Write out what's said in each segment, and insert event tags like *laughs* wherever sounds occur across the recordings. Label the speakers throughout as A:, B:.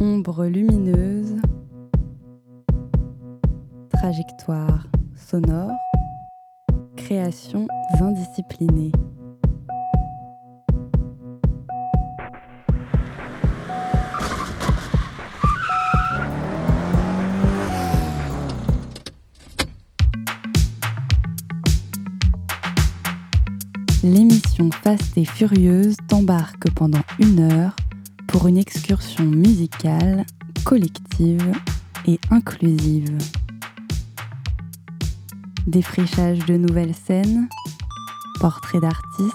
A: Ombre lumineuse, trajectoire sonore, créations indisciplinées. L'émission Fast et Furieuse t'embarque pendant une heure pour une excursion musicale, collective et inclusive. Défrichage de nouvelles scènes, portraits d'artistes,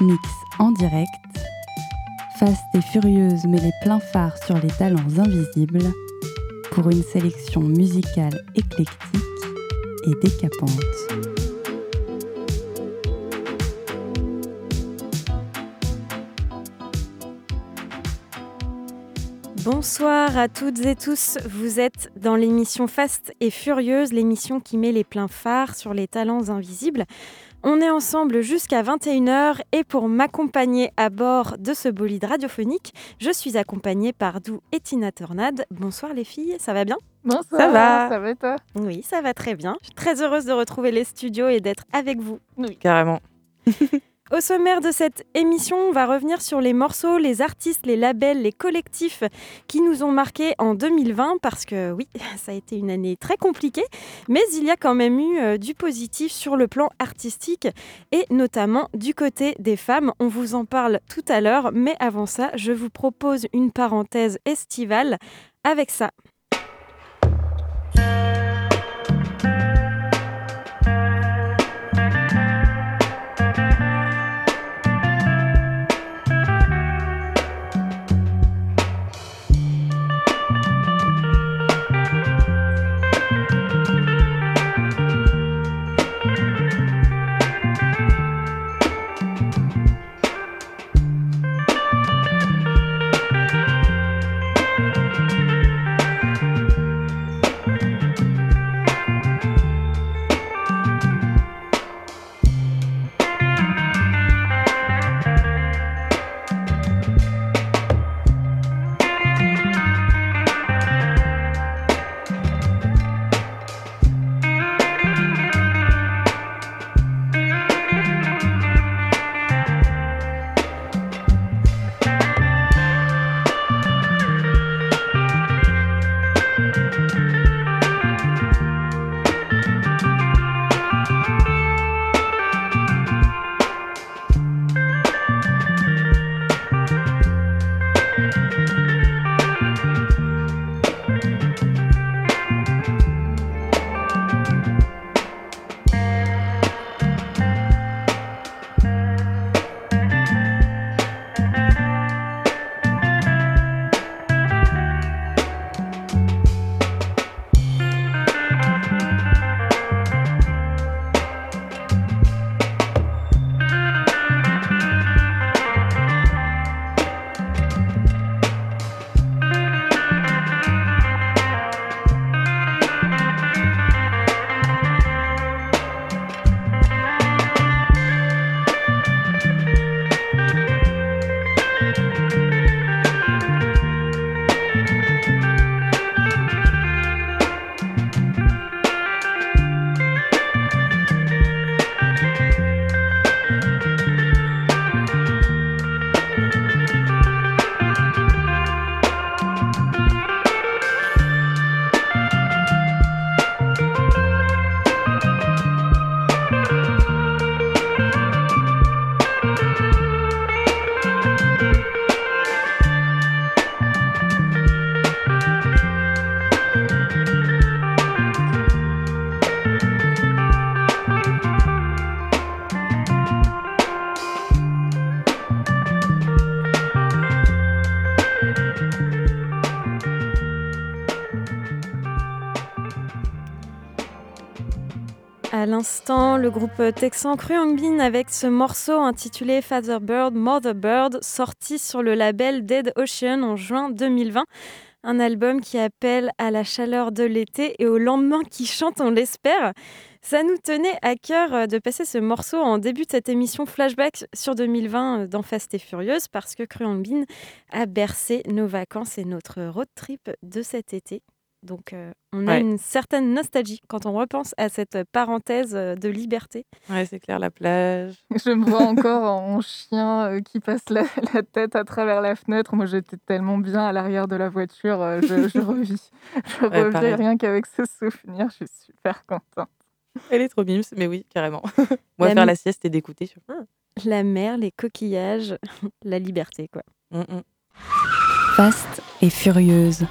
A: mix en direct, Fast et Furieuse met les pleins phares sur les talents invisibles pour une sélection musicale éclectique et décapante.
B: Bonsoir à toutes et tous, vous êtes dans l'émission Fast et Furieuse, l'émission qui met les pleins phares sur les talents invisibles. On est ensemble jusqu'à 21h et pour m'accompagner à bord de ce bolide radiophonique, je suis accompagnée par Dou et Tina Tornade. Bonsoir les filles, ça va bien?
C: Bonsoir,
B: Ça va
C: Ça va et toi?
B: Oui, ça va très bien. Je suis très heureuse de retrouver les studios et d'être avec vous.
C: Oui, carrément. *laughs*
B: Au sommaire de cette émission, on va revenir sur les morceaux, les artistes, les labels, les collectifs qui nous ont marqués en 2020 parce que oui, *laughs* ça a été une année très compliquée, mais il y a quand même eu euh, du positif sur le plan artistique et notamment du côté des femmes. On vous en parle tout à l'heure, mais avant ça, je vous propose une parenthèse estivale avec ça. Groupe texan Bin avec ce morceau intitulé Father Bird, Mother Bird, sorti sur le label Dead Ocean en juin 2020. Un album qui appelle à la chaleur de l'été et au lendemain qui chante, on l'espère. Ça nous tenait à cœur euh, de passer ce morceau en début de cette émission Flashback sur 2020 euh, dans Fast et Furieuse parce que Cruan Bean a bercé nos vacances et notre road trip de cet été. Donc euh, on a une certaine nostalgie quand on repense à cette parenthèse de liberté.
C: Ouais, c'est clair, la plage. *laughs*
D: Je me vois encore en chien qui passe *laughs* la, tête à travers la fenêtre. Moi, j'étais tellement bien à l'arrière de la voiture, je, je *laughs* revis. Je revis rien qu'avec ce souvenir, je suis super contente.
C: Elle est trop mimes, mais oui, carrément. Moi, faire la sieste et d'écouter. Sur...
B: La mer, les coquillages, la liberté, quoi. Mm, mm.
A: Faste et furieuse.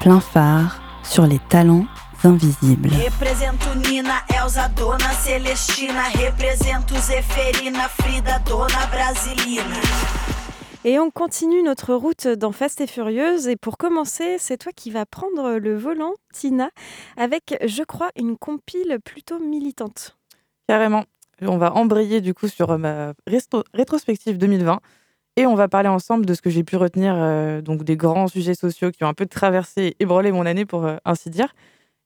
A: Plein phare sur les talents invisibles. Represento Nina, Elsa, Dona Celestina. Represento
B: Zeferina, Frida, Dona Brasilina. Et on continue notre route dans Fast et Furieuse. Et pour commencer, c'est toi qui vas prendre le volant, Tina, avec, je crois, une compile plutôt militante.
C: Carrément. On va embrayer du coup sur ma rétrospective 2020 et on va parler ensemble de ce que j'ai pu retenir, euh, donc des grands sujets sociaux qui ont un peu traversé et ébranlé mon année, pour euh, ainsi dire,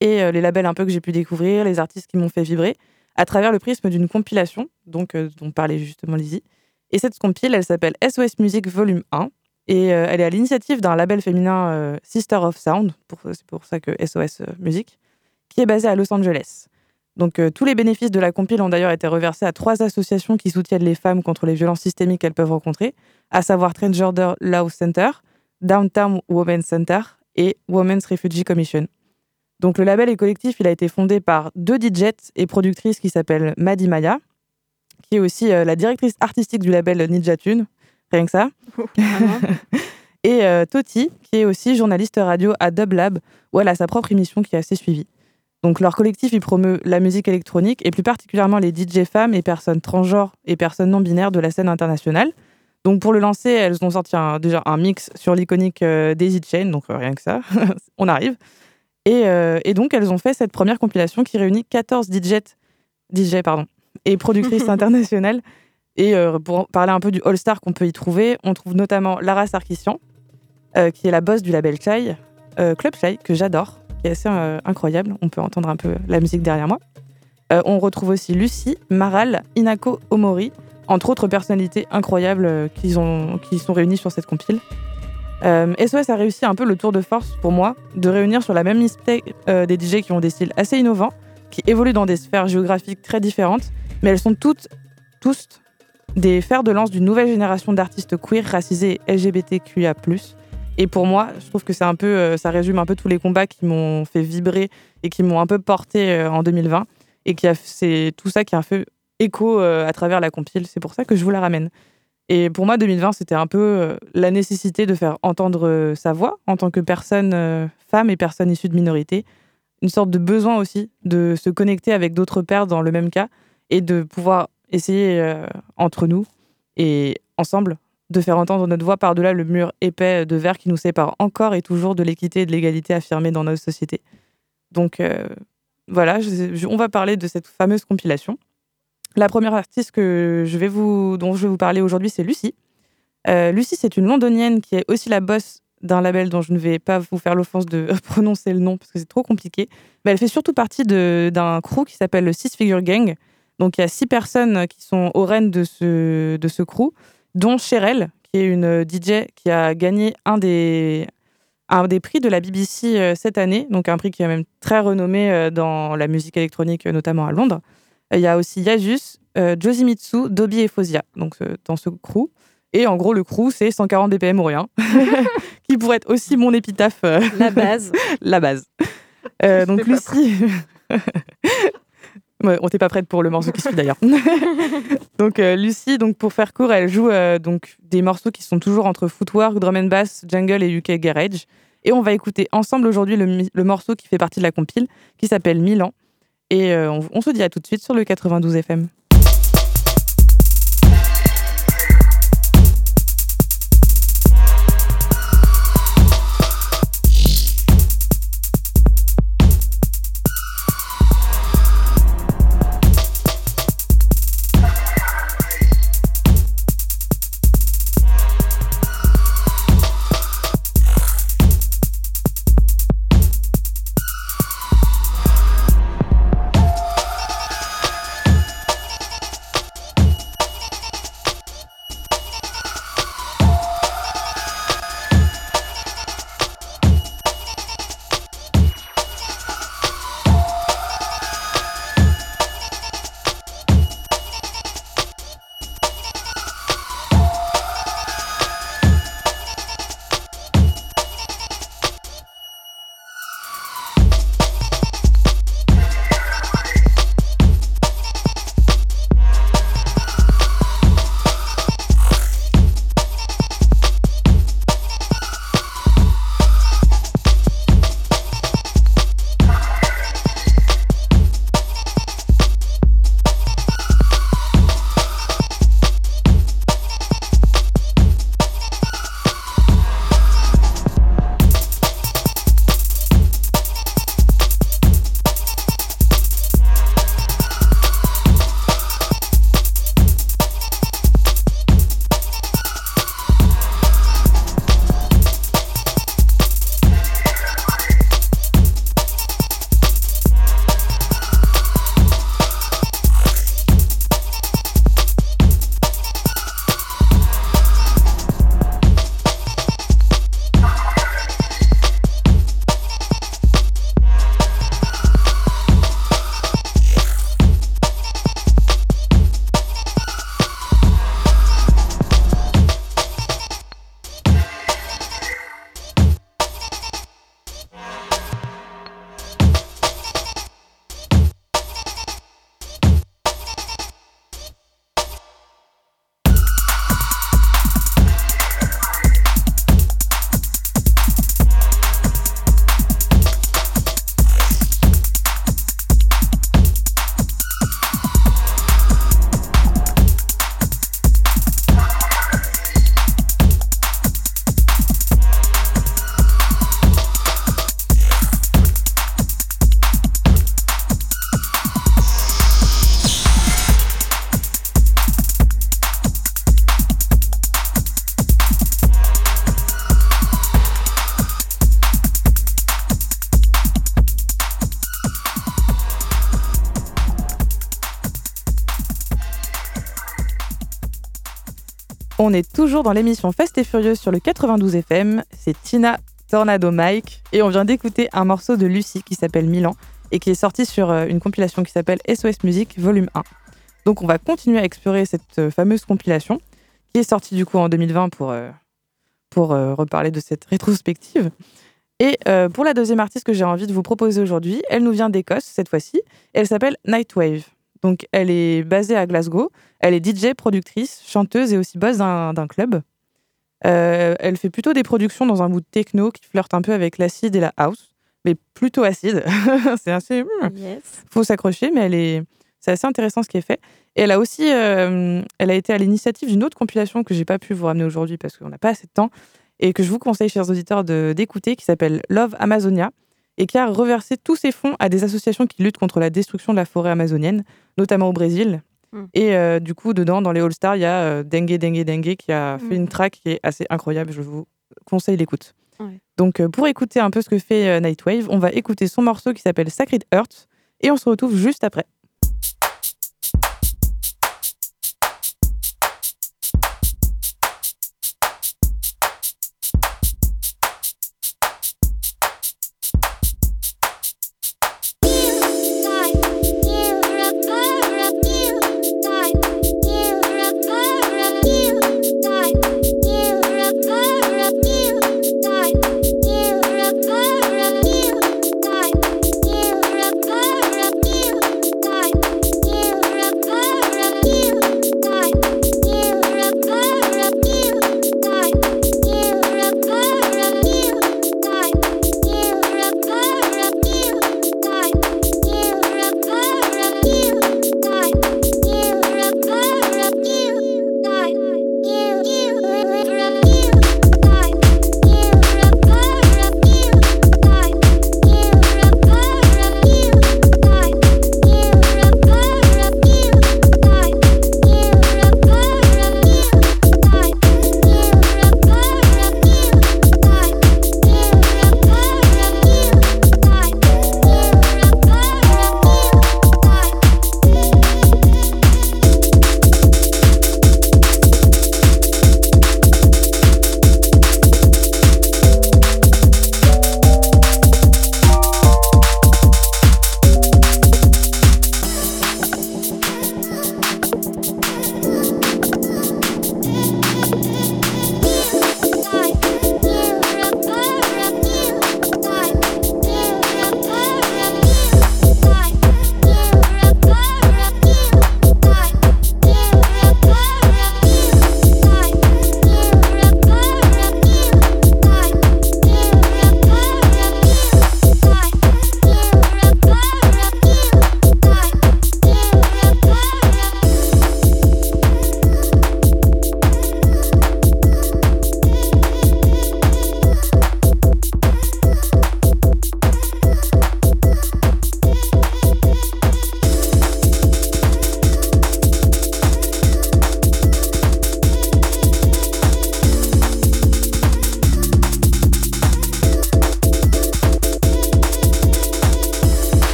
C: et les labels un peu que j'ai pu découvrir, les artistes qui m'ont fait vibrer, à travers le prisme d'une compilation, dont parlait justement Lizzie. Et cette compile, elle s'appelle SOS Music Volume 1. Et euh, elle est à l'initiative d'un label féminin euh, Sister of Sound, c'est pour ça que SOS euh, Music, qui est basé à Los Angeles. Donc tous les bénéfices de la compile ont d'ailleurs été reversés à trois associations qui soutiennent les femmes contre les violences systémiques qu'elles peuvent rencontrer, à savoir Transgender Law Center, Downtown Women's Center et Women's Refugee Commission. Donc le label et collectif, il a été fondé par deux DJs et productrices qui s'appellent Maddy Maya, qui est aussi euh, la directrice artistique du label Ninja Tune, rien que ça. *laughs* et euh, Toti, qui est aussi journaliste radio à Dublab, où elle a sa propre émission qui est assez suivie. Donc leur collectif, il promeut la musique électronique et plus particulièrement les DJ femmes et personnes transgenres et personnes non binaires de la scène internationale. Donc pour le lancer, elles ont sorti déjà un mix sur l'iconique euh, Daisy Chain, donc rien que ça, *laughs* on arrive. Et, et, donc elles ont fait cette première compilation qui réunit 14 DJ, DJ pardon, et productrice *laughs* internationale. Et euh, pour parler un peu du All-Star qu'on peut y trouver, on trouve notamment Lara Sarkissian, euh, qui est la boss du label Chai, euh, Club Chai, que j'adore, qui assez incroyable. On peut entendre un peu la musique derrière moi. on retrouve aussi Lucie, Maral, Inako Omori, entre autres personnalités incroyables qui, ont, qui sont réunies sur cette compile. SOS a réussi un peu le tour de force pour moi de réunir sur la même liste des DJ qui ont des styles assez innovants, qui évoluent dans des sphères géographiques très différentes mais elles sont toutes, tous des fers de lance d'une nouvelle génération d'artistes queer, racisés et LGBTQIA+. Et pour moi, je trouve que c'est un peu, euh, ça résume un peu tous les combats qui m'ont fait vibrer et qui m'ont un peu porté euh, en 2020. Et qui c'est tout ça qui a fait écho euh, à travers la compile. C'est pour ça que je vous la ramène. Et pour moi, 2020, c'était un peu la nécessité de faire entendre sa voix en tant que personne femme et personne issue de minorité. Une sorte de besoin aussi de se connecter avec d'autres pères dans le même cas et de pouvoir essayer entre nous et ensemble de faire entendre notre voix par-delà le mur épais de verre qui nous sépare encore et toujours de l'équité et de l'égalité affirmée dans notre société. Donc euh, voilà, on va parler de cette fameuse compilation. La première artiste que je vais vous, dont je vais vous parler aujourd'hui, c'est Lucie. Euh, Lucie, c'est une londonienne qui est aussi la boss d'un label dont je ne vais pas vous faire l'offense de *laughs* prononcer le nom parce que c'est trop compliqué. Mais elle fait surtout partie d'un crew qui s'appelle le Six Figure Gang, donc il y a six personnes qui sont au rênes de ce, de ce crew, dont Cheryl, qui est une DJ qui a gagné un des, un des prix de la BBC euh, cette année, donc un prix qui est même très renommé euh, dans la musique électronique, notamment à Londres. Il y a aussi Yasus, euh, Josimitsu, Dobby et Fosia, donc dans ce crew. Et en gros, le crew, c'est 140 BPM ou rien, *laughs* qui pourrait être aussi mon épitaphe.
B: la base. *laughs*
C: la base. donc Lucie, *laughs* on n'était pas prête pour le morceau qui suit d'ailleurs. *laughs* donc euh, Lucie, donc pour faire court, elle joue euh, donc des morceaux qui sont toujours entre footwork, drum and bass, jungle et UK garage. Et on va écouter ensemble aujourd'hui le, morceau qui fait partie de la compile, qui s'appelle Milan. Et euh, on, on se dit à tout de suite sur le 92 FM. On est toujours dans l'émission Fast et Furieuse sur le 92 FM. C'est Tina Tornado Mike et on vient d'écouter un morceau de Lucie qui s'appelle Milan et qui est sorti sur euh, une compilation qui s'appelle SOS Music Volume 1. Donc on va continuer à explorer cette euh, fameuse compilation qui est sortie du coup en 2020 pour, euh, pour reparler de cette rétrospective. Et pour la deuxième artiste que j'ai envie de vous proposer aujourd'hui, elle nous vient d'Écosse cette fois-ci. Elle s'appelle Nightwave. Donc elle est basée à Glasgow. Elle est DJ, productrice, chanteuse et aussi boss d'un club. elle fait plutôt des productions dans un bout de techno qui flirte un peu avec l'acide et la house mais plutôt acide. *laughs* c'est assez. Hmm, faut s'accrocher, mais elle est. C'est assez intéressant ce qui est fait. Et elle a aussi, euh, elle a été à l'initiative d'une autre compilation que j'ai pas pu vous ramener aujourd'hui parce qu'on n'a pas assez de temps et que je vous conseille, chers auditeurs, d'écouter, qui s'appelle Love Amazonia et qui a reversé tous ses fonds à des associations qui luttent contre la destruction de la forêt amazonienne, notamment au Brésil. Hmm. Et euh, du coup, dedans, dans les All-Stars, il y a euh, Dengue Dengue Dengue qui a fait hmm. une track qui est assez incroyable. Je vous conseille l'écoute. Donc, euh, pour écouter un peu ce que fait Nightwave, on va écouter son morceau qui s'appelle Sacred Earth et on se retrouve juste après.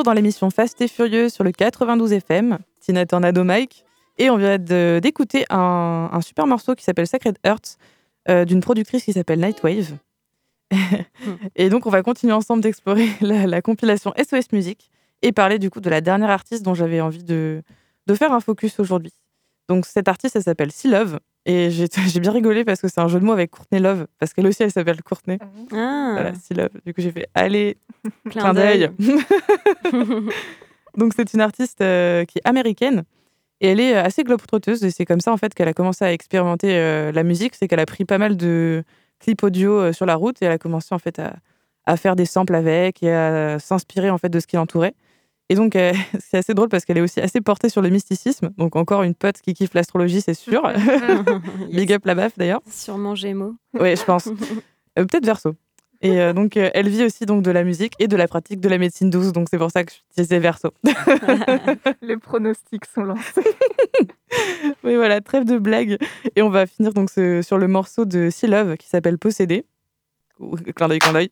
C: Toujours dans l'émission Fast et Furieux sur le 92 FM, Tina Tornado Mike, et on vient d'écouter un, super morceau qui s'appelle Sacred Earth euh, d'une productrice qui s'appelle Nightwave. *laughs* et donc on va continuer ensemble d'explorer *laughs* la, compilation SOS Music et parler du coup de la dernière artiste dont j'avais envie de, de faire un focus aujourd'hui. Donc cette artiste, elle s'appelle Sea Love et *laughs* j'ai bien rigolé parce que c'est un jeu de mots avec Courtney Love, parce qu'elle aussi, elle s'appelle Courtney. Ah. Voilà, si Love. Du coup, j'ai fait allez, *laughs* clin d'œil. *laughs* Donc, c'est une artiste euh, qui est américaine et elle est assez globe-trotteuse. Et c'est comme ça, en fait, qu'elle a commencé à expérimenter euh, la musique. C'est qu'elle a pris pas mal de clips audio euh, sur la route et elle a commencé, en fait, à, à faire des samples avec et à s'inspirer, en fait, de ce qui l'entourait. Et donc, euh, *laughs* c'est assez drôle parce qu'elle est aussi assez portée sur le mysticisme. Donc, encore une pote qui kiffe l'astrologie, c'est sûr. *laughs* Big up la baffe d'ailleurs.
B: Sûrement Gémeaux.
C: Oui, je pense. *laughs* Peut-être verso. Et euh, donc, euh, elle vit aussi donc de la musique et de la pratique de la médecine douce. Donc, c'est pour ça que je disais verso.
D: Les pronostics sont lancés.
C: oui, voilà, trêve de blagues. Et on va finir donc sur le morceau de Sea Love qui s'appelle Possédé. Clin d'œil, clin d'œil.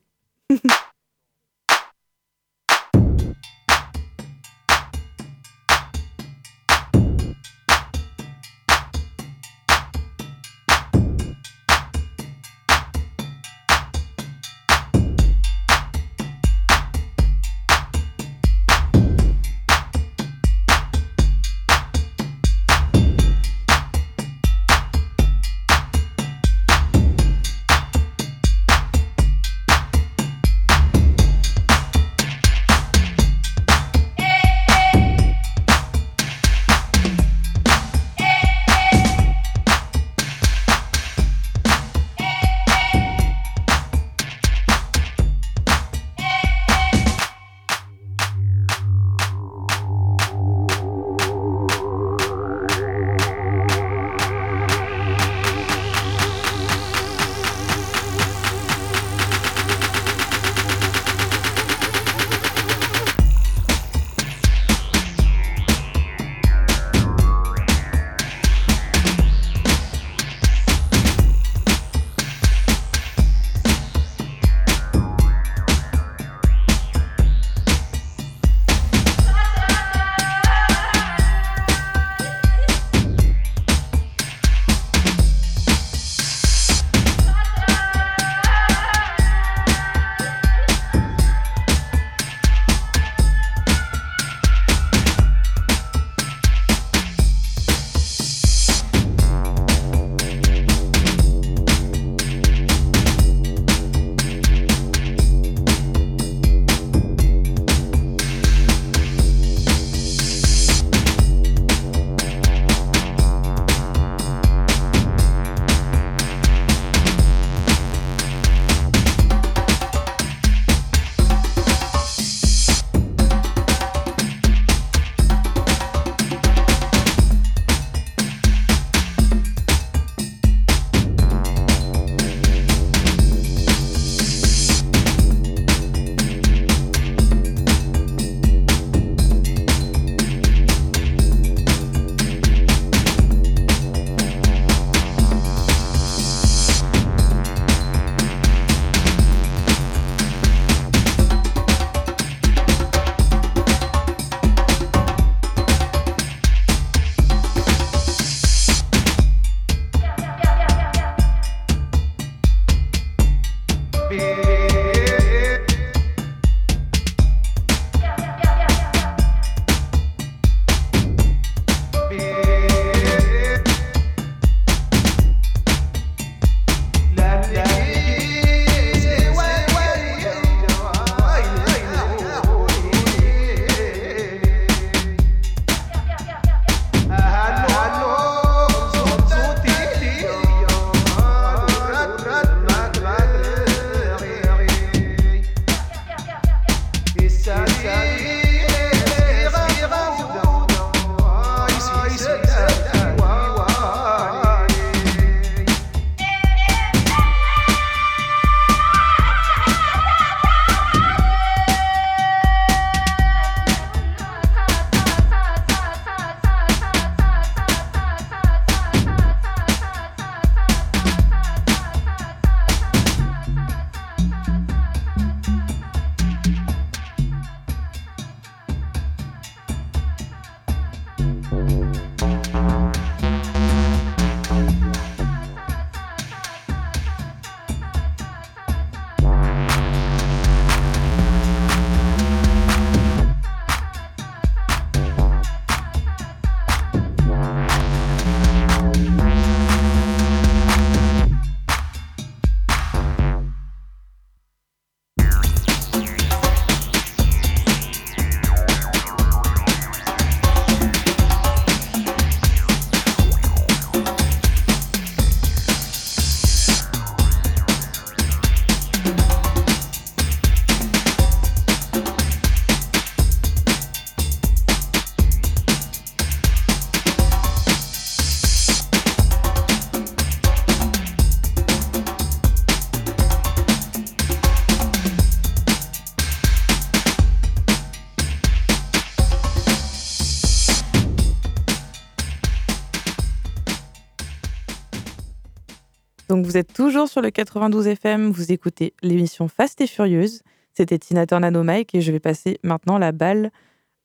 C: Vous êtes toujours sur le 92 FM, vous écoutez l'émission Fast et Furieuse. C'était Tina Turner Mike et je vais passer maintenant la balle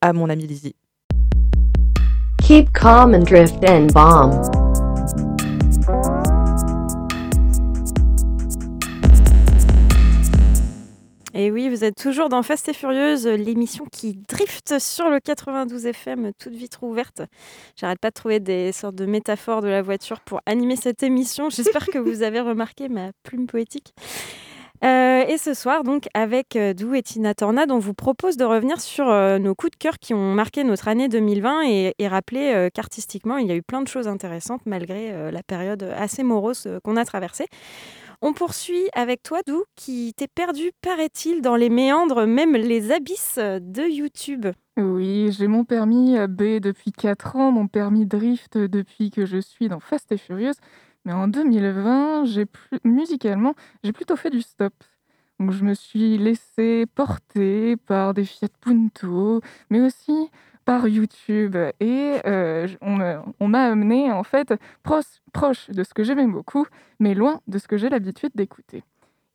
C: à mon ami Lizzie. Keep calm and drift and bomb.
B: Et oui, vous êtes toujours dans Fast et Furieuse, l'émission qui drift sur le 92 FM, toute vitre ouverte. J'arrête pas de trouver des sortes de métaphores de la voiture pour animer cette émission. J'espère que vous avez remarqué ma plume poétique. Euh, et ce soir, donc, avec euh, Dou et Tina Tornade, on vous propose de revenir sur euh, nos coups de cœur qui ont marqué notre année 2020 et, et rappeler qu'artistiquement, il y a eu plein de choses intéressantes malgré la période assez morose qu'on a traversée. On poursuit avec toi, Dou, qui t'es perdu, paraît-il, dans les méandres, même les abysses de YouTube.
D: Oui, j'ai mon permis B depuis 4 ans, mon permis Drift depuis que je suis dans Fast et Furious. Mais en 2020, j'ai plus... musicalement, j'ai plutôt fait du stop. Donc je me suis laissé porter par des Fiat Punto, mais aussi par YouTube. Et euh, on m'a amené en fait proche, proche de ce que j'aimais beaucoup, mais loin de ce que j'ai l'habitude d'écouter.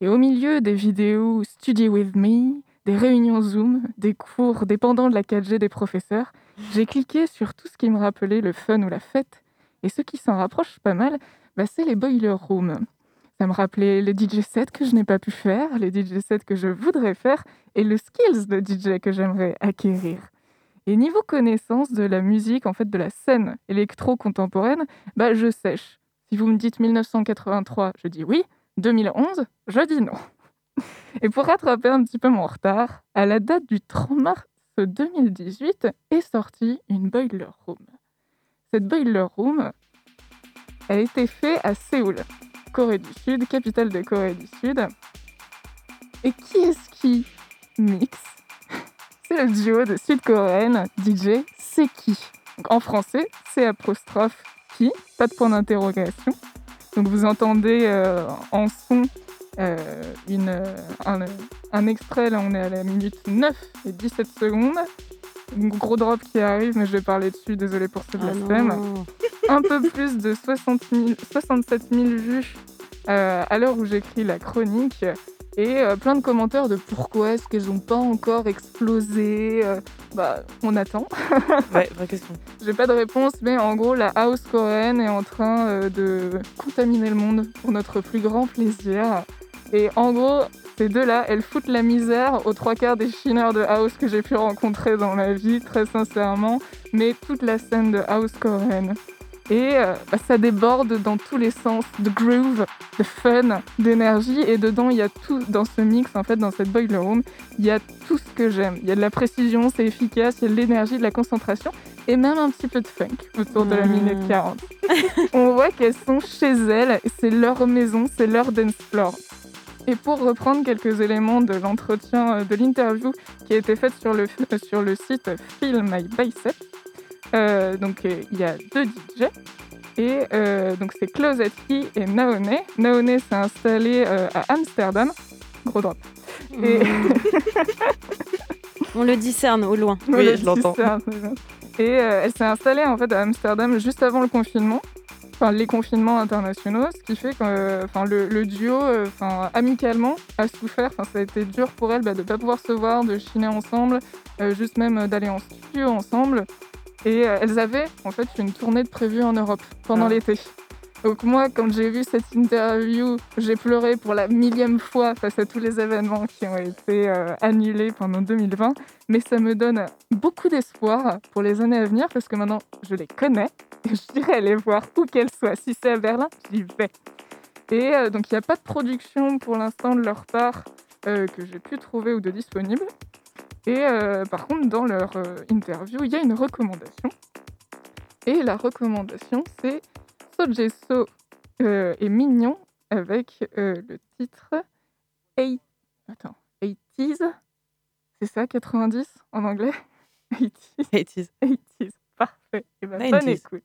D: Et au milieu des vidéos Study With Me, des réunions Zoom, des cours dépendant de la 4G des professeurs, j'ai cliqué sur tout ce qui me rappelait le fun ou la fête. Et ce qui s'en rapproche pas mal, bah, c'est les boiler rooms. Ça me rappelait les DJ sets que je n'ai pas pu faire, les DJ sets que je voudrais faire et le skills de DJ que j'aimerais acquérir. Et niveau connaissance de la musique, en fait, de la scène électro-contemporaine, bah, je sèche. Si vous me dites 1983, je dis oui. 2011, je dis non. *laughs* Et pour rattraper un petit peu mon retard, à la date du 30 mars 2018 est sortie une Boiler Room. Cette Boiler Room, elle a été faite à Séoul, Corée du Sud, capitale de Corée du Sud. Et qui est-ce qui mixe le duo de sud-coréenne DJ Seki. Donc en français, c'est apostrophe qui, pas de point d'interrogation. Donc vous entendez euh, en son euh, une, un, extrait, là on est à la minute 9 et 17 secondes. Un gros drop qui arrive, mais je vais parler dessus, désolé pour ce ah blasphème. un peu plus de 60 67 000 vues euh, à l'heure où j'écris la chronique et euh, plein de commentaires de pourquoi est-ce qu'elles n'ont pas encore explosé. Euh, bah, on attend. *laughs*
C: ouais, vraie question.
D: J'ai pas de réponse, mais en gros, la house coréenne est en train euh, de contaminer le monde pour notre plus grand plaisir. Et en gros, ces deux-là, elles foutent la misère aux trois quarts des chineurs de house que j'ai pu rencontrer dans ma vie, très sincèrement, mais toute la scène de house coréenne. Et euh, bah, ça déborde dans tous les sens de groove, de fun, d'énergie. Et dedans, il y a tout dans ce mix, en fait, dans cette boiler room. Il y a tout ce que j'aime. Il y a de la précision, c'est efficace, il y a de l'énergie, de la concentration et même un petit peu de funk autour de la mmh. minute 40. *laughs* On voit qu'elles sont chez elles, c'est leur maison, c'est leur dance floor. Et pour reprendre quelques éléments de l'entretien, euh, de l'interview qui a été faite sur le, sur le site Feel My Bicep, euh, donc euh, il y a deux DJ. Et euh, donc c'est Closetti et Naone. Naone s'est installée à Amsterdam. Gros drop.
B: Et... *laughs* On le discerne au loin.
C: oui, je l'entends.
D: Et elle s'est installée en fait à Amsterdam juste avant le confinement enfin les confinements internationaux, ce qui fait que enfin le, duo, enfin amicalement, a souffert. Enfin ça a été dur pour elle bah, de ne pas pouvoir se voir, de chiner ensemble, juste même d'aller en studio ensemble. Et euh, elles avaient en fait une tournée de prévue en Europe pendant ah. l'été. Donc moi, quand j'ai vu cette interview, j'ai pleuré pour la millième fois face à tous les événements qui ont été euh, annulés pendant 2020. Mais ça me donne beaucoup d'espoir pour les années à venir parce que maintenant, je les connais et j'irai les voir où qu'elles soient. Si c'est à Berlin, j'y vais. Et euh, donc, il n'y a pas de production pour l'instant de leur part que j'ai pu trouver ou de disponible. Et euh, par contre, dans leur euh, interview, il y a une recommandation. Et la recommandation, c'est Sojeso euh, est mignon avec le titre Eight... Attends, 80s. C'est ça, 90 en anglais? *laughs*
C: 80s.
D: 80s. Parfait. Et ben, bonne écoute.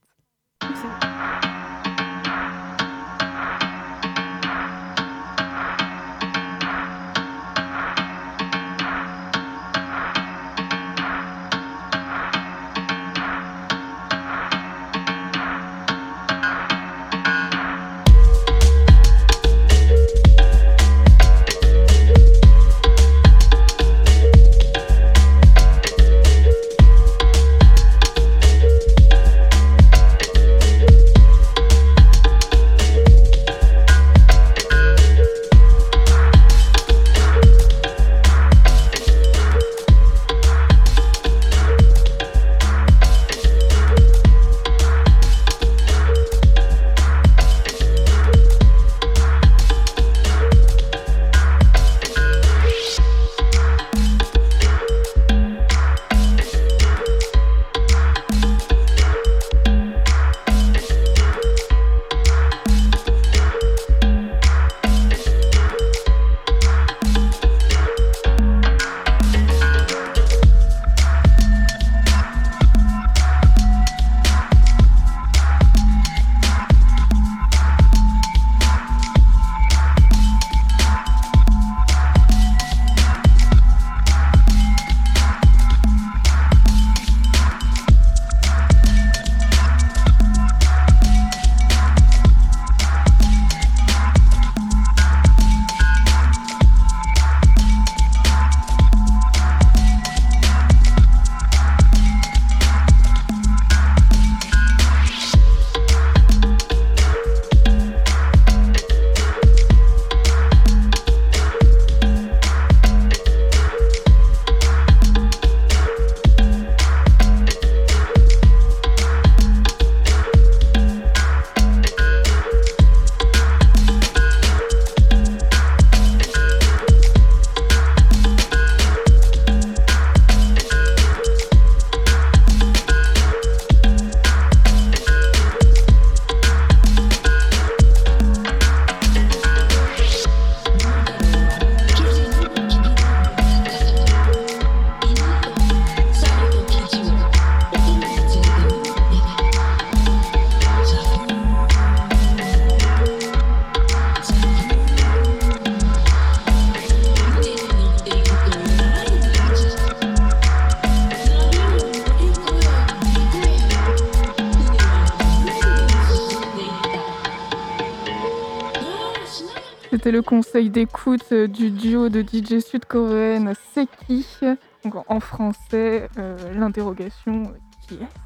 D: Le conseil d'écoute du duo de DJ sud-coréenne Seki. Donc en français, l'interrogation qui est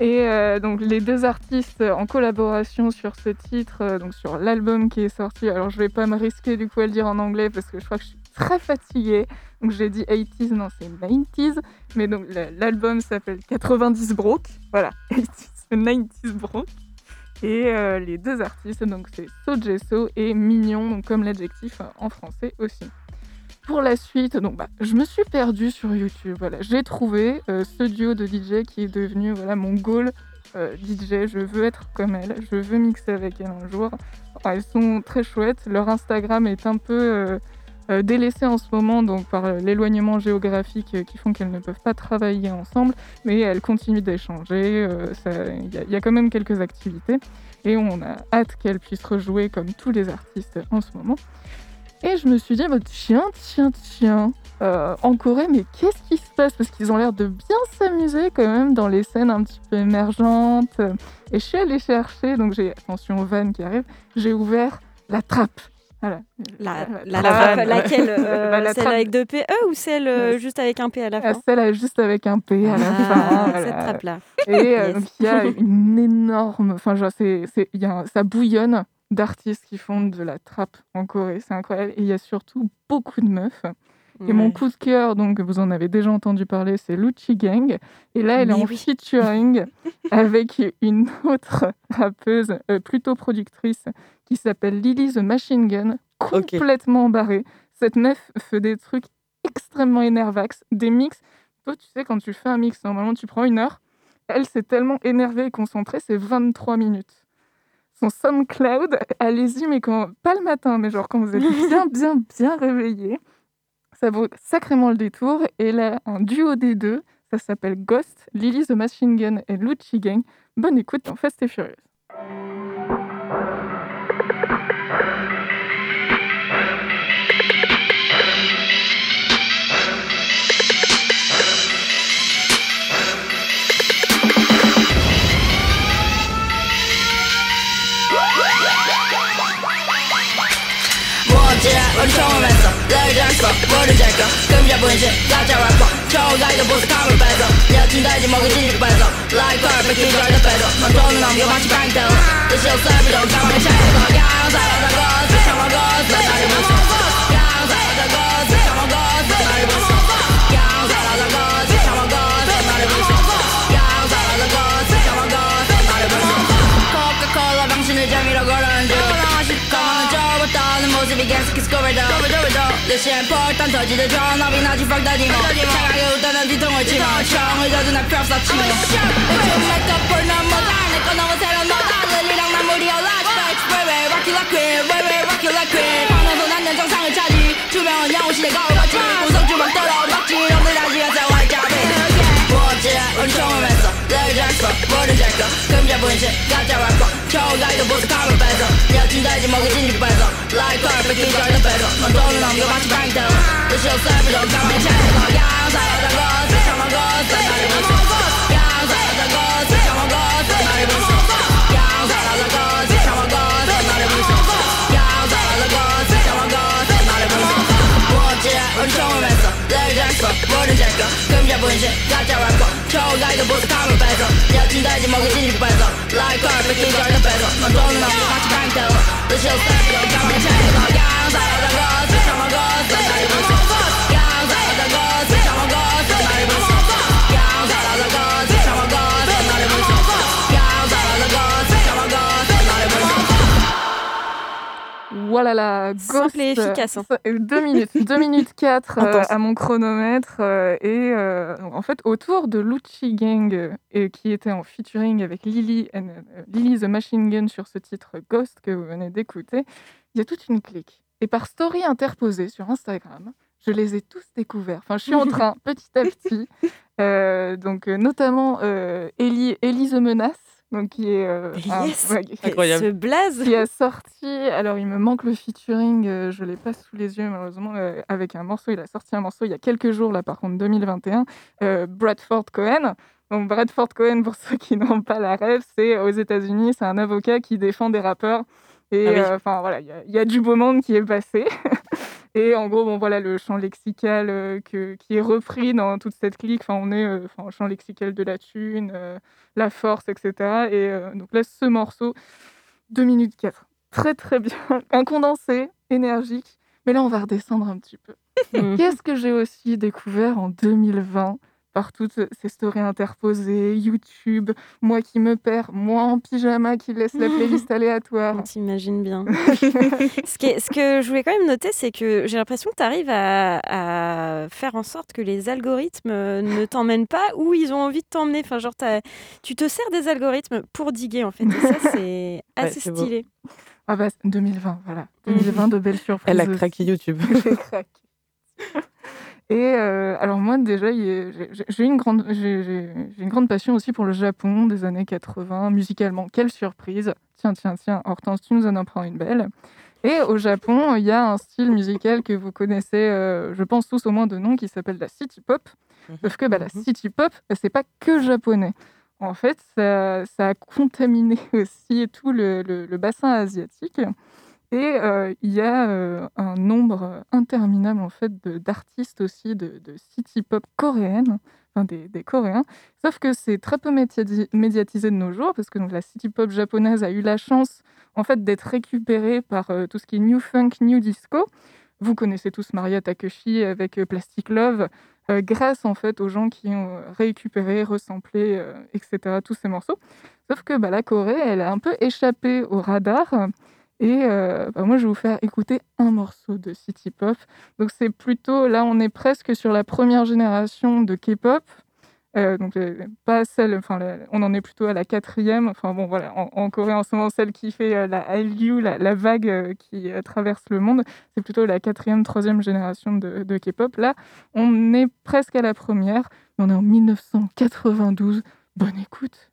D: et euh, donc les deux artistes en collaboration sur ce titre, euh, donc sur l'album qui est sorti. Alors je vais pas me risquer du coup à le dire en anglais parce que je crois que je suis très fatiguée. Donc j'ai dit 80s, non c'est 90s. Mais donc l'album s'appelle 90 Broke. Voilà, *laughs* 80s, 90s Broke. Et euh, les deux artistes, donc c'est So et Mignon, donc comme l'adjectif en français aussi pour la suite, donc bah, je me suis perdue sur YouTube. Voilà, j'ai trouvé euh, ce duo de DJ qui est devenu voilà mon goal euh, DJ. Je veux être comme elle, je veux mixer avec elle un jour. elles sont très chouettes. Leur Instagram est un peu euh, délaissé en ce moment, donc par l'éloignement géographique qui font qu'elles ne peuvent pas travailler ensemble, mais elles continuent d'échanger. Il y, a quand même quelques activités et on a hâte qu'elles puissent rejouer comme tous les artistes en ce moment. Et je me suis dit, bah, tiens, tiens, tiens, euh, en Corée, mais qu'est-ce qui se passe? Parce qu'ils ont l'air de bien s'amuser quand même dans les scènes un petit peu émergentes. Et je suis allée chercher, donc j'ai, attention Van qui arrive, j'ai ouvert la trappe.
B: Voilà. La, la, trappe, laquelle euh, *laughs* Celle avec deux PE ou celle euh, juste avec un P à la fin
D: Celle juste avec un P à la ah,
B: fin. Cette trappe-là.
D: Et il y a une énorme. Enfin, genre, c'est, y a, ça bouillonne d'artistes qui font de la trappe en Corée. C'est incroyable. Et il y a surtout beaucoup de meufs. Et mon coup de cœur, donc vous en avez déjà entendu parler, c'est Lucci Gang. Et là, elle est en featuring *laughs* avec une autre rappeuse, euh, plutôt productrice, qui s'appelle Lily the Machine Gun, complètement barrée. Cette meuf fait des trucs extrêmement énervax, des mix. Toi, tu sais, quand tu fais un mix, normalement, tu prends une heure. Elle, s'est tellement énervée et concentrée, c'est 23 minutes son SoundCloud, allez-y, mais quand, pas le matin, mais genre quand vous êtes *laughs* bien, bien, bien réveillé, ça vaut sacrément le détour. Et là, un duo des deux, ça s'appelle Ghost, Lily the Machine Gun et Lucci Gang. Bonne écoute dans Fast et Furious. 个我是这个，跟不上不更新，压价玩破，招来的不是他们白走，你要听带着某个金属伴奏，来一块被听出来的北斗，满装的脑牛马去搬走，这是有三不懂，干嘛拆？我刚才老大哥，只唱老歌，再打就不走，刚才老大哥，只唱。 떠는 모습이 계속해서 꼬물더 내 심포탄 터지듯 전압이 나지 팍 다지모 차가게 웃다는 뒤통을 치며 총을 져도 날 필요 없어 치며 요즘 메이크업을 너무 다내거 너무 새로운 너다. 릴리랑 난 무리여 large bitch way way rock you like queen way rock you like queen 방에서 난년 정상을 차지. 투명한 영웅시대 거울 같지. 구석 주먹 떨어 막지. 놈들 다지가 세워 잡이 뭐지 우리 처음했 어 늘 잘써 뭐를 잘까 금자 분신 가짜 래퍼 초가이도 보스 감을 뺏어 여친 달지 먹이 진주 뺏어 Like carpet 기절도 뺏어 넌 돈을 넘겨 마치 방태워 The show serve don't come and check 양 살아다고 스쳐먹어 나를 보소 양 살아다고 스쳐먹어 나를 보소 양 살아다고 스쳐먹어 나를 보소 양 살아다고 스쳐먹어 나를 보소 뭐 지 우리 처음했어 늘 잘써 뭐를 잘까 금자 분신 가짜 래퍼 초가이도 보스 감을 뺏어 여친 달지 먹이 진주 뺏어 Like carpet 기절도 뺏어 넌 돈을 넘겨 마치 방태워 The show serve don't come and check 양 살아다고 Voilà la
B: Ghost. Simple et efficace. Hein.
D: 2 minutes, *laughs* 2 minutes 4 euh, à mon chronomètre. Euh, et euh, en fait, autour de Lucci Gang, et qui était en featuring avec Lily, and, Lily the Machine Gun sur ce titre Ghost que vous venez d'écouter, il y a toute une clique. Et par story interposée sur Instagram, je les ai tous découverts. Enfin, je suis en *laughs* train, petit à petit. donc, notamment Ellie, Ellie the Menace donc qui est
B: euh, incroyable. blaze
D: qui a sorti. Alors il me manque le featuring, euh, je l'ai pas sous les yeux malheureusement euh, avec un morceau. Il a sorti un morceau il y a quelques jours là par contre 2021. Bradford Cohen. Donc Bradford Cohen *laughs* pour ceux qui n'ont pas la rêve, c'est aux États-Unis, c'est un avocat qui défend des rappeurs Et ah enfin voilà, il y, a du beau monde qui est passé. *laughs* et en gros, bon voilà, le champ lexical que, qui est repris dans toute cette clique. Enfin, on est enfin, champ lexical de la thune, la force, etc. Et donc là, ce morceau, 2 minutes 4. Très très bien. *laughs* Un condensé, énergique. Mais là, on va redescendre un petit peu. *laughs* Mmh. Qu'est-ce que j'ai aussi découvert en 2020 par toutes ces stories interposées, YouTube, moi qui me perds, moi en pyjama qui laisse la playlist *laughs* aléatoire.
B: On s'imagine bien. *laughs* *laughs* ce, ce, que je voulais quand même noter, c'est que j'ai l'impression que tu arrives à, faire en sorte que les algorithmes ne t'emmènent pas où ils ont envie de t'emmener. Enfin, genre, tu te sers des algorithmes pour diguer, en fait. Et ça, c'est assez stylé.
D: Ah bah, 2020, voilà. 2020, de belles surprises.
C: Elle a craqué YouTube.
D: J'ai craqué. Et euh, alors moi déjà, j'ai une grande, j'ai une grande passion aussi pour le Japon des années 80 musicalement. Quelle surprise Tiens, tiens, tiens, Hortense, tu nous en apprends une belle. Et au Japon, il y a un style musical que vous connaissez, euh, je pense tous au moins de nom, qui s'appelle la city pop. Mhm. Sauf que bah, la mhm. city pop, c'est pas que japonais. En fait, ça, ça a contaminé *laughs* aussi tout le, le bassin asiatique. Et euh, il y a euh, un nombre interminable en fait d'artistes aussi de, city pop coréennes, enfin des, Coréens. Sauf que c'est très peu médiatisé de nos jours parce que donc, la city pop japonaise a eu la chance en fait d'être récupérée par euh, tout ce qui est new funk, new disco. Vous connaissez tous Maria Takeshi avec Plastic Love, grâce en fait aux gens qui ont récupéré, resamplé, etc. tous ces morceaux. Sauf que bah, la Corée, elle a un peu échappé au radar. Et euh, bah, moi, je vais vous faire écouter un morceau de City Pop. Donc, c'est plutôt, là, on est presque sur la première génération de K-pop. Euh, donc, euh, pas celle, enfin, on en est plutôt à la quatrième. Enfin, bon, voilà, en, Corée, en ce moment, celle qui fait la Hallyu, la, vague qui traverse le monde, c'est plutôt la quatrième, troisième génération de K-pop. Là, on est presque à la première. On est en 1992. Bonne écoute.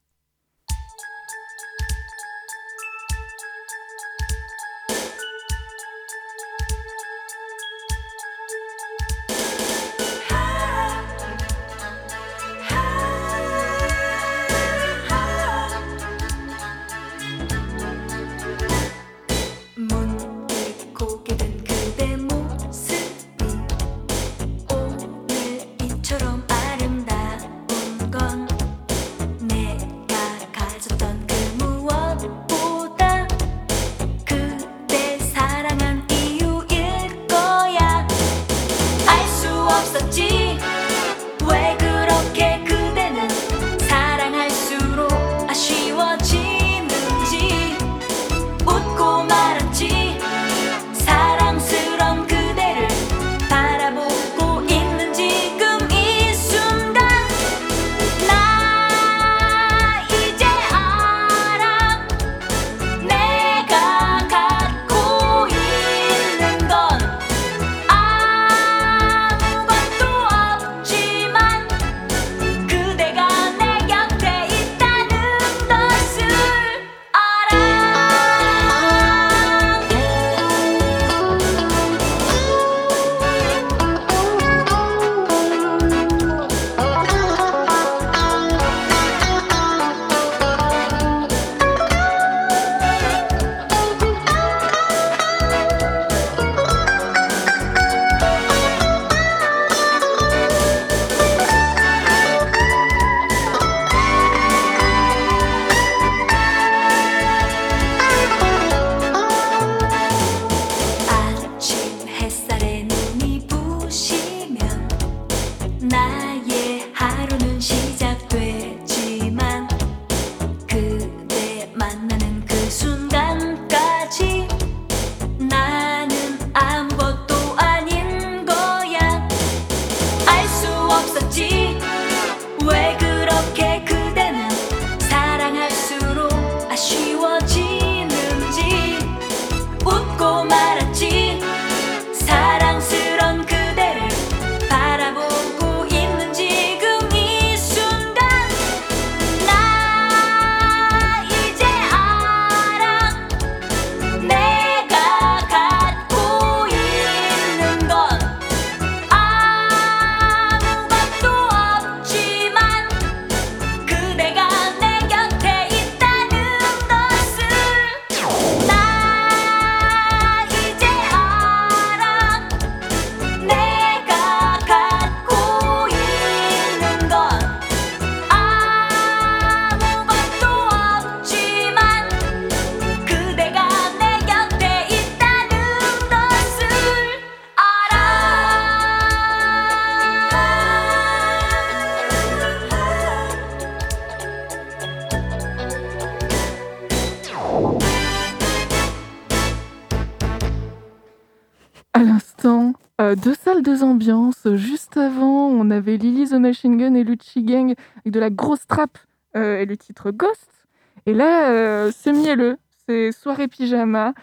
D: Machine Gun et Lucci Gang avec de la grosse trappe euh, et le titre Ghost. Et là, euh, c'est mielleux. C'est soirée pyjama.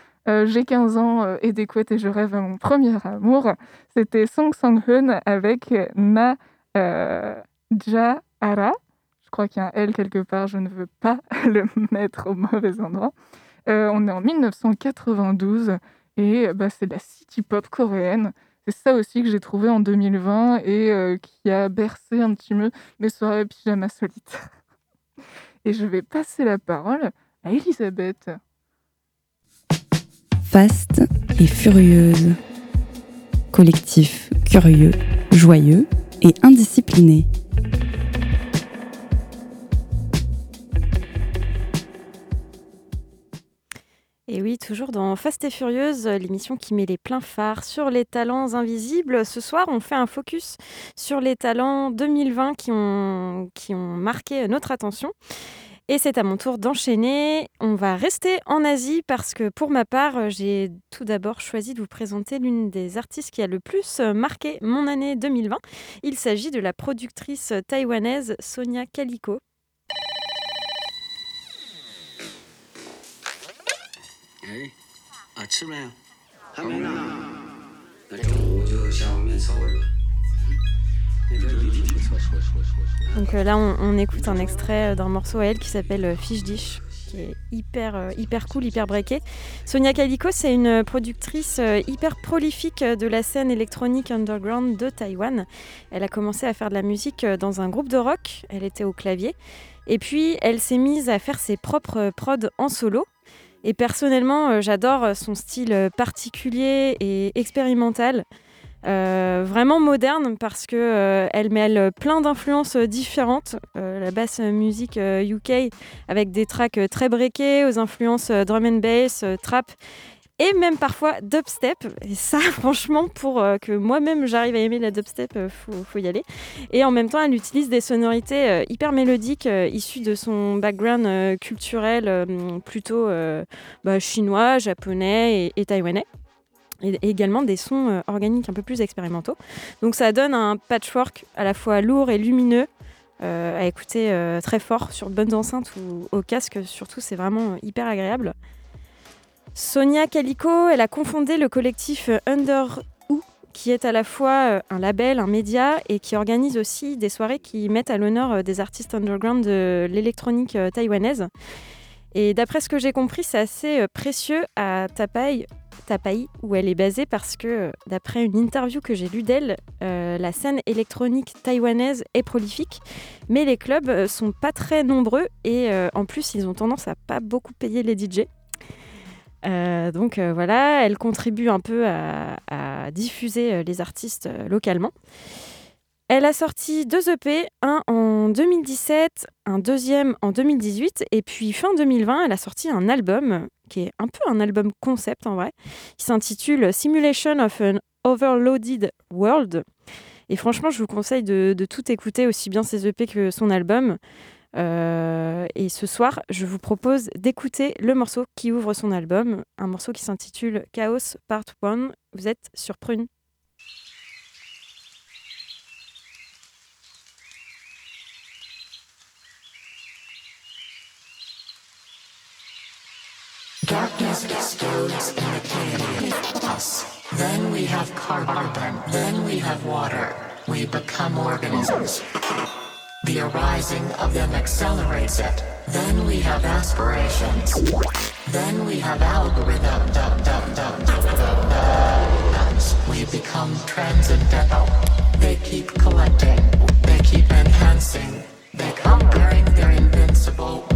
D: J'ai 15 ans et des couettes et je rêve à mon premier amour. C'était Song Sang Hun avec Na Ja Ara. Je crois qu'il y a un L quelque part. Je ne veux pas *laughs* le mettre au mauvais endroit. on est en 1992 et bah, c'est la city pop coréenne. C'est ça aussi que j'ai trouvé en 2020 et euh, qui a bercé un petit peu mes soirées pyjama solitaires. *laughs* Et je vais passer la parole à Elisabeth.
A: Faste et furieuse. Collectif curieux, joyeux et indiscipliné.
B: Et oui, toujours dans Fast et Furieuse, l'émission qui met les pleins phares sur les talents invisibles. Ce soir, on fait un focus sur les talents 2020 qui ont, qui ont marqué notre attention. Et c'est à mon tour d'enchaîner. On va rester en Asie parce que pour ma part, j'ai tout d'abord choisi de vous présenter l'une des artistes qui a le plus marqué mon année 2020. Il s'agit de la productrice taïwanaise Sonia Calico. Donc là, on, écoute un extrait d'un morceau à elle qui s'appelle euh, Fish Dish, qui est hyper, euh, hyper cool, hyper breaké. Sonia Calico, c'est une productrice euh, hyper prolifique de la scène électronique underground de Taïwan. Elle a commencé à faire de la musique dans un groupe de rock, elle était au clavier. Et puis, elle s'est mise à faire ses propres prods en solo. Et personnellement, euh, j'adore son style euh, particulier et expérimental. Euh, vraiment moderne parce que elle mêle plein d'influences différentes. la basse musique UK avec des tracks très breakés aux influences drum and bass, trap et même parfois dubstep. Et ça, *laughs* franchement, pour euh, que moi-même j'arrive à aimer la dubstep, euh, faut, y aller. Et en même temps, elle utilise des sonorités euh, hyper mélodiques issues de son background culturel plutôt bah, chinois, japonais et, taïwanais. Et également des sons organiques un peu plus expérimentaux. Donc ça donne un patchwork à la fois lourd et lumineux à écouter très fort sur bonnes enceintes ou au casque. Surtout, c'est vraiment hyper agréable. Sonia Calico, elle a confondé le collectif Under Who, qui est à la fois euh, un label, un média, et qui organise aussi des soirées qui mettent à l'honneur euh, des artistes underground de l'électronique euh, taïwanaise. Et d'après ce que j'ai compris, c'est assez précieux à Tapai, où elle est basée, parce que d'après une interview que j'ai lue d'elle, la scène électronique taïwanaise est prolifique, mais les clubs sont pas très nombreux et en plus ils ont tendance à pas beaucoup payer les DJ. Euh, donc euh, voilà, elle contribue un peu à, diffuser euh, les artistes localement. Elle a sorti deux EP, un en 2017, un deuxième en 2018, et puis fin 2020, elle a sorti un album qui est un peu un album concept en vrai, qui s'intitule Simulation of an Overloaded World. Et franchement, je vous conseille de, de tout écouter, aussi bien ses EP que son album. Euh, et ce soir, je vous propose d'écouter le morceau qui ouvre son album, un morceau qui s'intitule Chaos Part 1. Vous êtes sur Prune. Darkness explodes in the chaos. Then we have carbon, then we have water. We become organisms. The arising of them accelerates it. Then we have aspirations. Then we have algorithm. Dum, dum, dum, We become transcendental. They keep collecting. They keep enhancing. They come bearing their invincible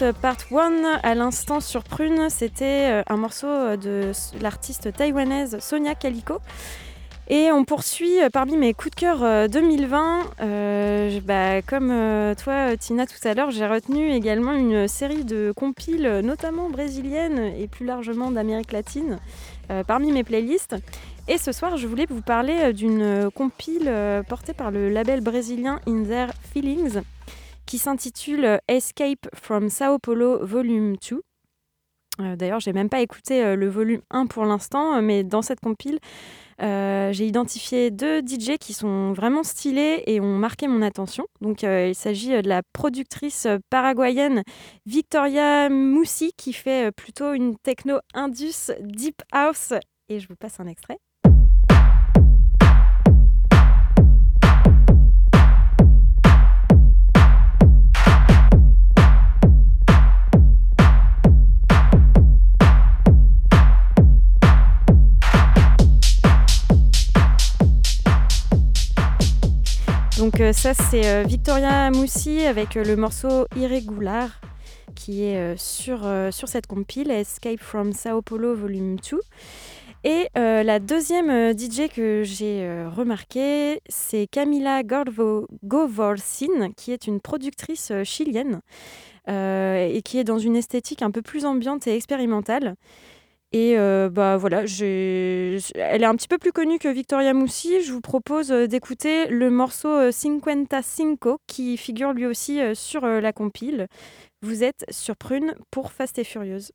B: Part 1 à l'instant sur Prune, c'était euh, un morceau euh, de l'artiste taïwanaise Sonia Calico. Et on poursuit euh, parmi mes coups de cœur 2020. bah, comme toi, Tina, tout à l'heure, j'ai retenu également une série de compiles, notamment brésiliennes et plus largement d'Amérique latine, parmi mes playlists. Et ce soir, je voulais vous parler d'une compile portée par le label brésilien In Their Feelings qui s'intitule Escape from Sao Paulo Volume 2. Euh, D'ailleurs, j'ai même pas écouté euh, le volume 1 pour l'instant, mais dans cette compile, euh, j'ai identifié deux DJ qui sont vraiment stylés et ont marqué mon attention. Donc, euh, il s'agit de la productrice paraguayenne Victoria Moussi qui fait plutôt une techno indus deep house. Et je vous passe un extrait. Donc euh, ça c'est euh, Victoria Moussi avec euh, le morceau Irrégular qui est sur, cette compile Escape from Sao Paulo Volume 2. Et la deuxième DJ que j'ai remarqué, c'est Camila Govorsin, qui est une productrice chilienne et qui est dans une esthétique un peu plus ambiante et expérimentale. Et euh, bah voilà, elle est un petit peu plus connue que Victoria Moussi. Je vous propose euh, d'écouter le morceau 55 euh, qui figure lui aussi sur la compile. Vous êtes sur Prune pour Fast et Furieuse.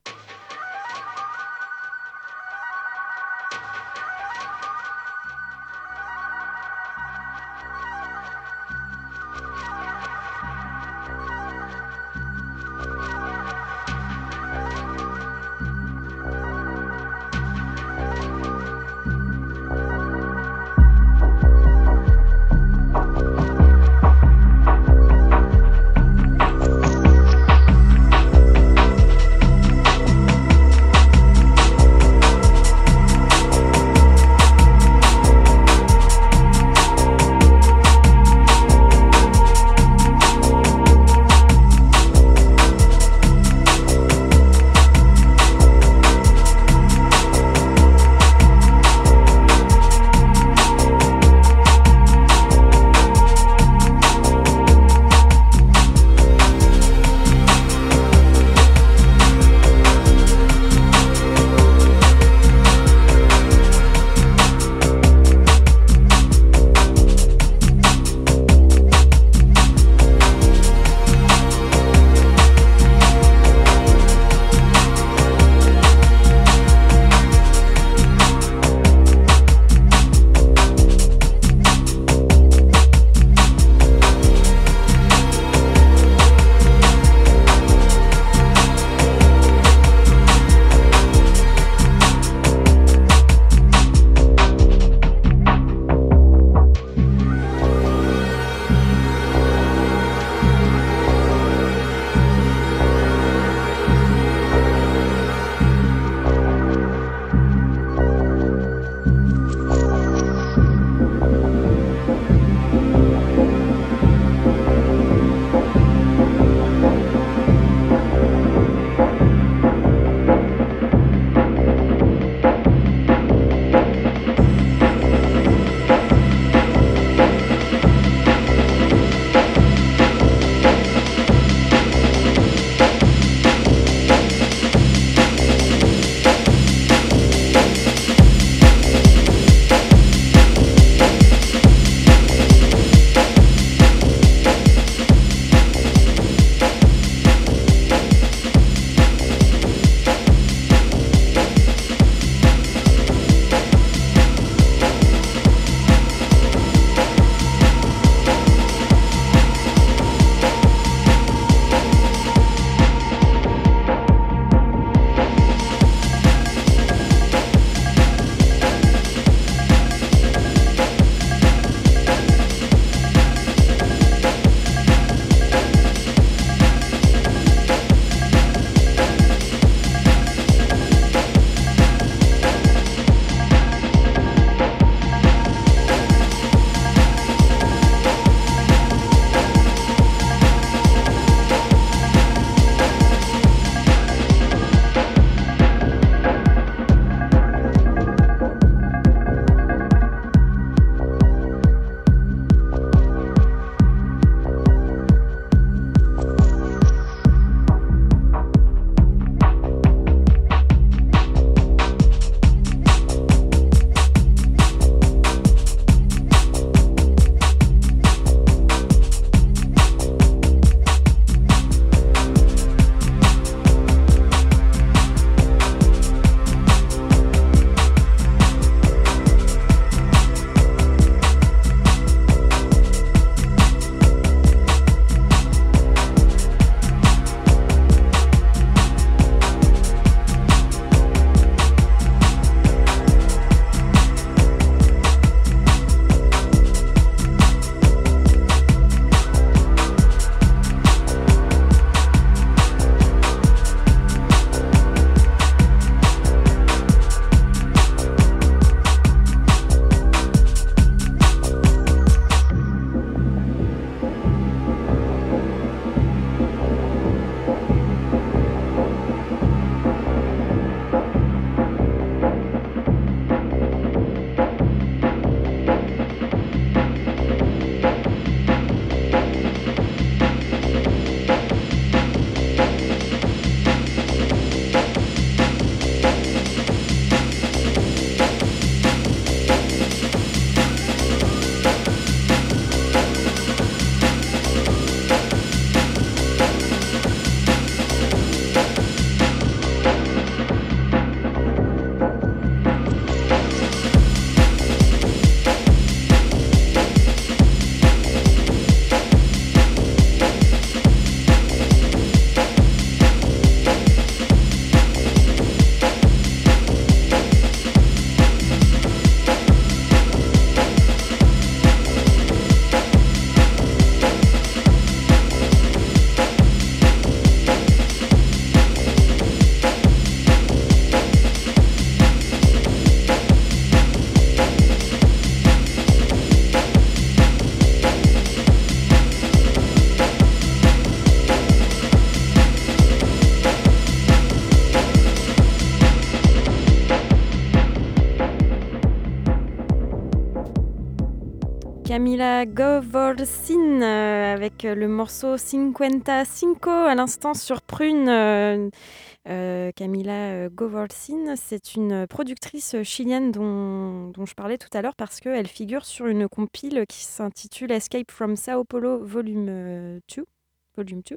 B: Camila Govorsin avec le morceau Cinquenta Cinco à l'instant sur Prune. Camila Govorsin, c'est une productrice chilienne dont, je parlais tout à l'heure parce qu'elle figure sur une compile qui s'intitule Escape from Sao Paulo Volume 2. Volume 2.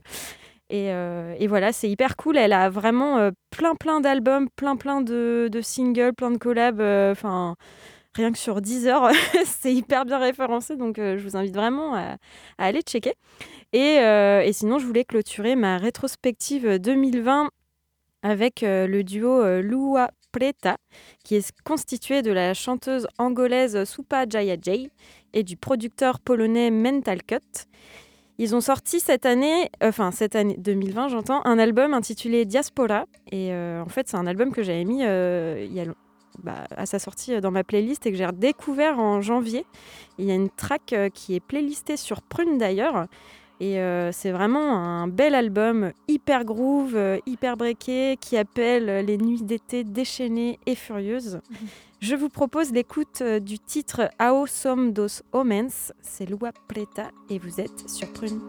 B: Euh, et, voilà, c'est hyper cool. Elle a vraiment euh, plein, plein d'albums, plein, plein de, singles, plein de collabs. Euh, enfin, rien que sur 10 heures, *laughs* c'est hyper bien référencé. Donc, je vous invite vraiment à, aller checker. Et, et, sinon, je voulais clôturer ma rétrospective 2020 avec le duo Lua Preta, qui est constitué de la chanteuse angolaise Supa Jaya Jay et du producteur polonais Mental Cut. Ils ont sorti cette année, enfin cette année 2020, j'entends, un album intitulé Diaspora. Et euh, en fait, c'est un album que j'avais mis euh, il y a, bah, à sa sortie dans ma playlist et que j'ai redécouvert en janvier. Il y a une track euh, qui est playlistée sur Prune d'ailleurs. Et c'est vraiment un bel album, hyper groove, hyper breaké, qui appelle les nuits d'été déchaînées et furieuses. *laughs* Je vous propose l'écoute euh, du titre Ao som dos homens, c'est Lua Preta et vous êtes sur Prune.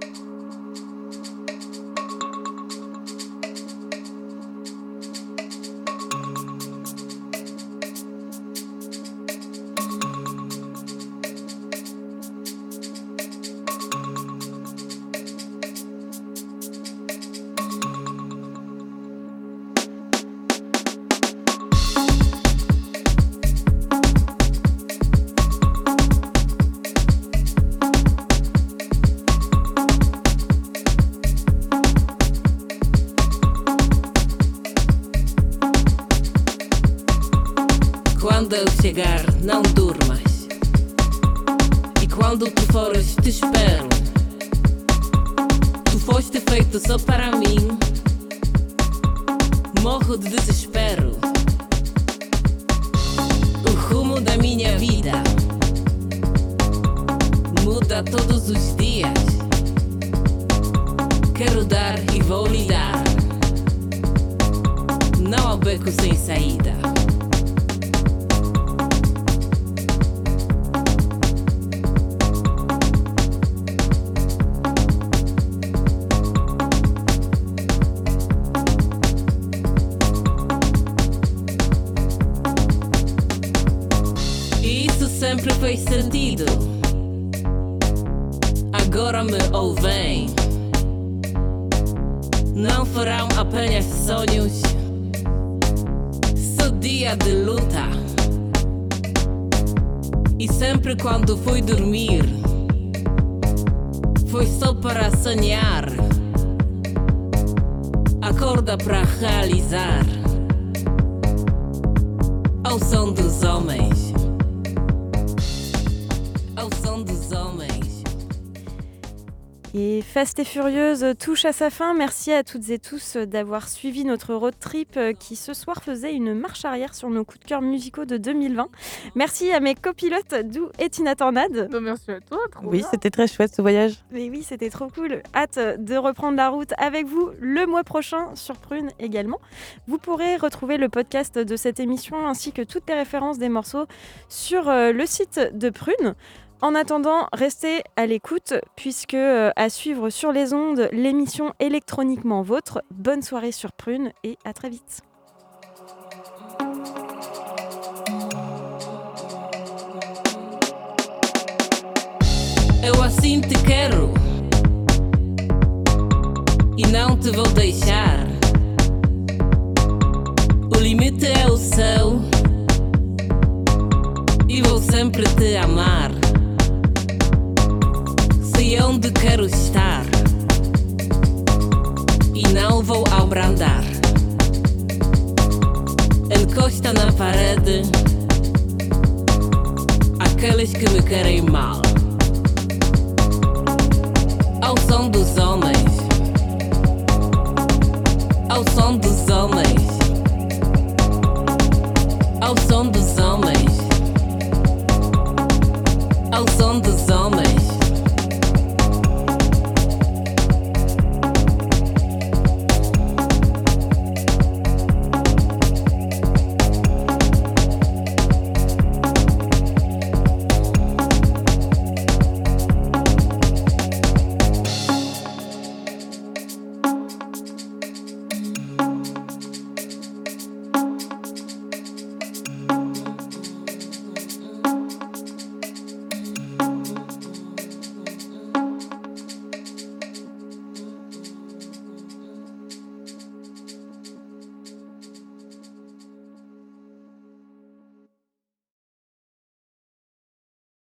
B: Fast et Furieuse touche à sa fin. Merci à toutes et tous d'avoir suivi notre road trip qui ce soir faisait une marche arrière sur nos coups de cœur musicaux de 2020. Merci à mes copilotes Dou et Tina Tornade.
D: merci à toi.
C: oui, c'était très chouette ce voyage.
B: Mais oui, c'était trop cool. Hâte de reprendre la route avec vous le mois prochain sur Prune également. Vous pourrez retrouver le podcast de cette émission ainsi que toutes les références des morceaux sur euh, le site de Prune. En attendant, restez à l'écoute puisque euh, à suivre sur les ondes l'émission électroniquement vôtre. Bonne soirée sur Prune et à très vite. Sei onde quero estar e não vou abrandar. Encosta na parede aqueles que me querem mal. Ao som dos homens, ao som dos homens, ao som dos homens, ao som dos homens.